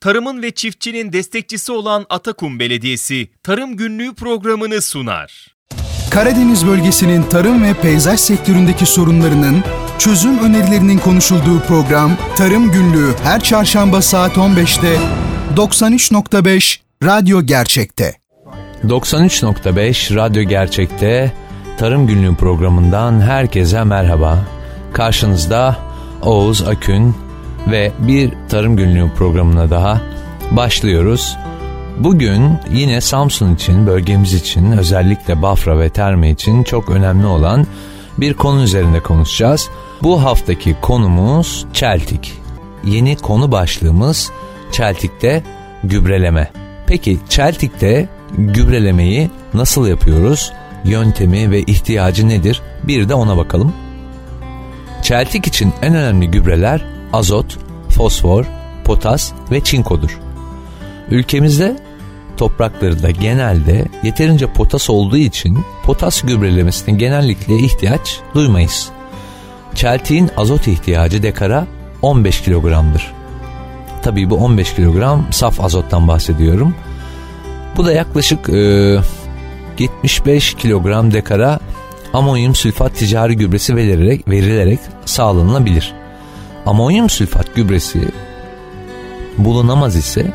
tarımın ve çiftçinin destekçisi olan Atakum Belediyesi Tarım Günlüğü programını sunar. Karadeniz bölgesinin tarım ve peyzaj sektöründeki sorunlarının çözüm önerilerinin konuşulduğu program Tarım Günlüğü her çarşamba saat 15'te 93.5 Radyo Gerçek'te. 93.5 Radyo Gerçek'te Tarım Günlüğü programından herkese merhaba. Karşınızda Oğuz Akün ve bir Tarım Günlüğü programına daha başlıyoruz. Bugün yine Samsun için, bölgemiz için, özellikle Bafra ve Terme için çok önemli olan bir konu üzerinde konuşacağız. Bu haftaki konumuz çeltik. Yeni konu başlığımız çeltikte gübreleme. Peki çeltikte gübrelemeyi nasıl yapıyoruz? Yöntemi ve ihtiyacı nedir? Bir de ona bakalım. Çeltik için en önemli gübreler azot, fosfor, potas ve çinkodur. Ülkemizde topraklarında genelde yeterince potas olduğu için potas gübrelemesine genellikle ihtiyaç duymayız. Çeltiğin azot ihtiyacı dekara 15 kilogramdır. Tabii bu 15 kilogram saf azottan bahsediyorum. Bu da yaklaşık e, 75 kilogram dekara amonyum sülfat ticari gübresi verilerek, verilerek sağlanabilir. Amonyum sülfat gübresi bulunamaz ise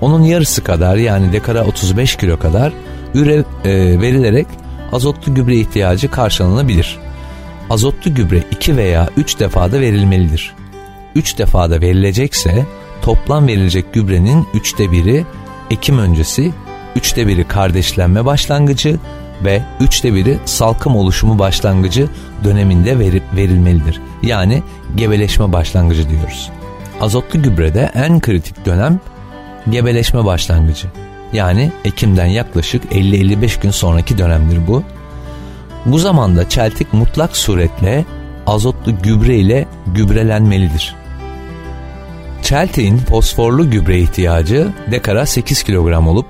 onun yarısı kadar yani dekara 35 kilo kadar üre e, verilerek azotlu gübre ihtiyacı karşılanabilir. Azotlu gübre 2 veya 3 defada verilmelidir. 3 defada verilecekse toplam verilecek gübrenin 3'te biri ekim öncesi, 3'te biri kardeşlenme başlangıcı ve 3'te biri salkım oluşumu başlangıcı döneminde verip verilmelidir. Yani gebeleşme başlangıcı diyoruz. Azotlu gübrede en kritik dönem gebeleşme başlangıcı. Yani Ekim'den yaklaşık 50-55 gün sonraki dönemdir bu. Bu zamanda çeltik mutlak suretle azotlu gübre ile gübrelenmelidir. Çeltiğin fosforlu gübre ihtiyacı dekara 8 kilogram olup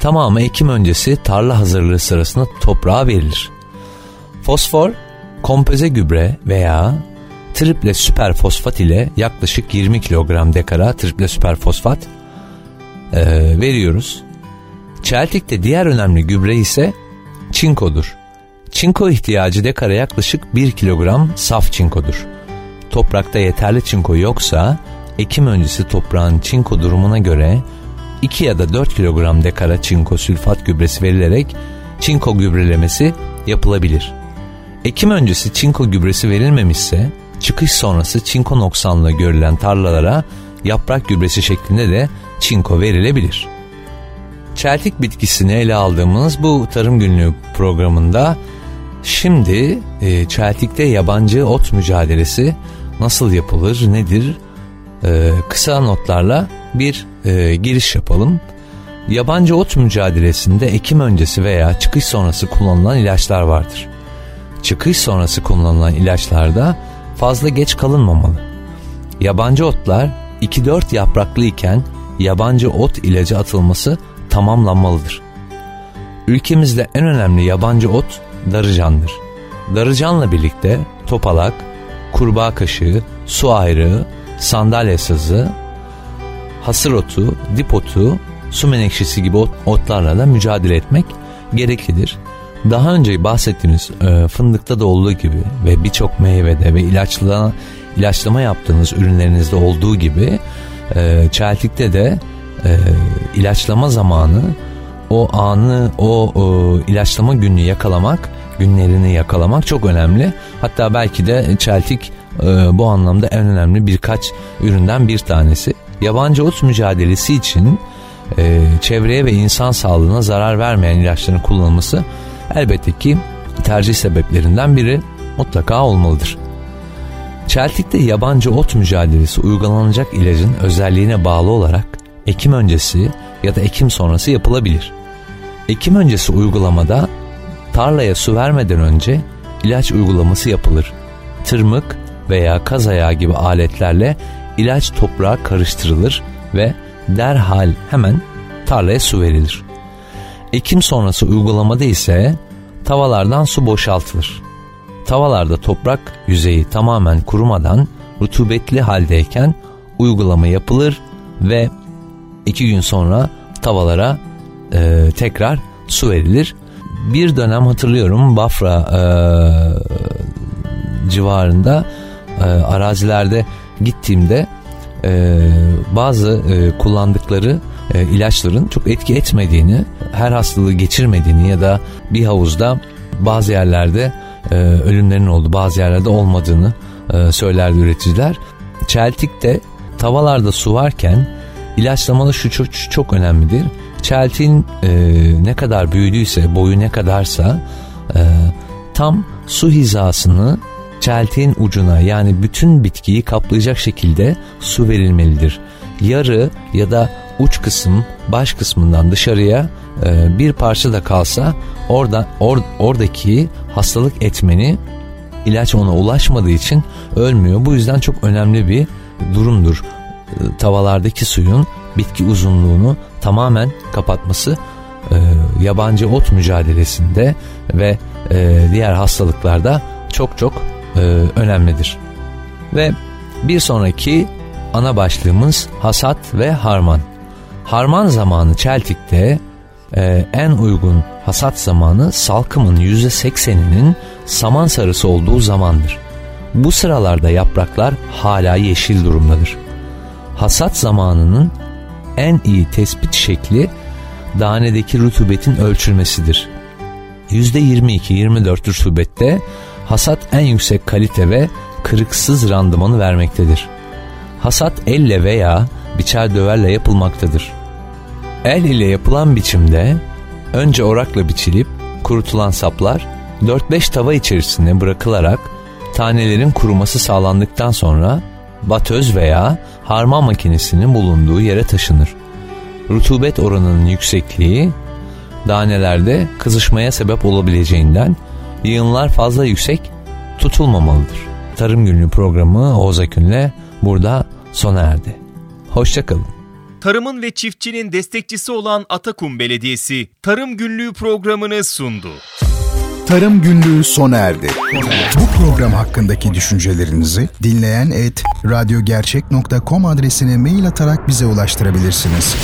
tamamı ekim öncesi tarla hazırlığı sırasında toprağa verilir. Fosfor, kompoze gübre veya triple süper fosfat ile yaklaşık 20 kilogram dekara triple süper fosfat e, veriyoruz. Çeltik'te diğer önemli gübre ise çinkodur. Çinko ihtiyacı dekara yaklaşık 1 kilogram saf çinkodur. Toprakta yeterli çinko yoksa ekim öncesi toprağın çinko durumuna göre 2 ya da 4 kilogram dekara çinko sülfat gübresi verilerek çinko gübrelemesi yapılabilir. Ekim öncesi çinko gübresi verilmemişse çıkış sonrası çinko noksanlığı görülen tarlalara yaprak gübresi şeklinde de çinko verilebilir. Çeltik bitkisini ele aldığımız bu tarım günlüğü programında şimdi e, çeltikte yabancı ot mücadelesi nasıl yapılır, nedir? E, kısa notlarla bir e, giriş yapalım. Yabancı ot mücadelesinde ekim öncesi veya çıkış sonrası kullanılan ilaçlar vardır. Çıkış sonrası kullanılan ilaçlarda fazla geç kalınmamalı. Yabancı otlar 2-4 yapraklı iken yabancı ot ilacı atılması tamamlanmalıdır. Ülkemizde en önemli yabancı ot darıcandır. Darıcanla birlikte topalak, kurbağa kaşığı, su ayrığı, sandalye sazı, hasır otu, dip otu, su menekşesi gibi ot, otlarla da mücadele etmek gereklidir. Daha önce bahsettiğimiz e, fındıkta da olduğu gibi ve birçok meyvede ve ilaçlama, ilaçlama yaptığınız ürünlerinizde olduğu gibi e, çeltikte de e, ilaçlama zamanı o anı o, o ilaçlama gününü yakalamak günlerini yakalamak çok önemli. Hatta belki de çeltik e, bu anlamda en önemli birkaç üründen bir tanesi. Yabancı ot mücadelesi için e, çevreye ve insan sağlığına zarar vermeyen ilaçların kullanılması elbette ki tercih sebeplerinden biri mutlaka olmalıdır. Çeltik'te yabancı ot mücadelesi uygulanacak ilacın özelliğine bağlı olarak ekim öncesi ya da ekim sonrası yapılabilir. Ekim öncesi uygulamada tarlaya su vermeden önce ilaç uygulaması yapılır. Tırmık veya kaz ayağı gibi aletlerle ilaç toprağa karıştırılır ve derhal hemen tarlaya su verilir. Ekim sonrası uygulamada ise tavalardan su boşaltılır. Tavallarda toprak yüzeyi tamamen kurumadan rutubetli haldeyken uygulama yapılır ve iki gün sonra tavalara e, tekrar su verilir. Bir dönem hatırlıyorum Bafra e, civarında e, arazilerde gittiğimde e, bazı e, kullandıkları e, ilaçların çok etki etmediğini, her hastalığı geçirmediğini ya da bir havuzda bazı yerlerde e, ölümlerin oldu, bazı yerlerde olmadığını e, söylerdi üreticiler. Çeltik'te tavallarda su varken ilaçlamada şu çok, çok önemlidir. Çeltin e, ne kadar büyüdüyse, boyu ne kadarsa e, tam su hizasını çeltiğin ucuna yani bütün bitkiyi kaplayacak şekilde su verilmelidir. Yarı ya da uç kısım baş kısmından dışarıya e, bir parça da kalsa orada or, oradaki hastalık etmeni ilaç ona ulaşmadığı için ölmüyor. Bu yüzden çok önemli bir durumdur. E, tavalardaki suyun bitki uzunluğunu tamamen kapatması e, yabancı ot mücadelesinde ve e, diğer hastalıklarda çok çok e, önemlidir. Ve bir sonraki ana başlığımız hasat ve harman. Harman zamanı Çeltik'te e, en uygun hasat zamanı salkımın %80'inin saman sarısı olduğu zamandır. Bu sıralarda yapraklar hala yeşil durumdadır. Hasat zamanının en iyi tespit şekli danedeki rutubetin ölçülmesidir. %22-24 rutubette hasat en yüksek kalite ve kırıksız randımanı vermektedir. Hasat elle veya biçer döverle yapılmaktadır. El ile yapılan biçimde önce orakla biçilip kurutulan saplar 4-5 tava içerisine bırakılarak tanelerin kuruması sağlandıktan sonra batöz veya harman makinesinin bulunduğu yere taşınır. Rutubet oranının yüksekliği danelerde kızışmaya sebep olabileceğinden yığınlar fazla yüksek tutulmamalıdır. Tarım Günlüğü programı Oğuz Akün'le burada sona erdi. Hoşçakalın. Tarımın ve çiftçinin destekçisi olan Atakum Belediyesi Tarım Günlüğü programını sundu. Tarım Günlüğü sona erdi. Bu program hakkındaki düşüncelerinizi dinleyen et radyogercek.com adresine mail atarak bize ulaştırabilirsiniz.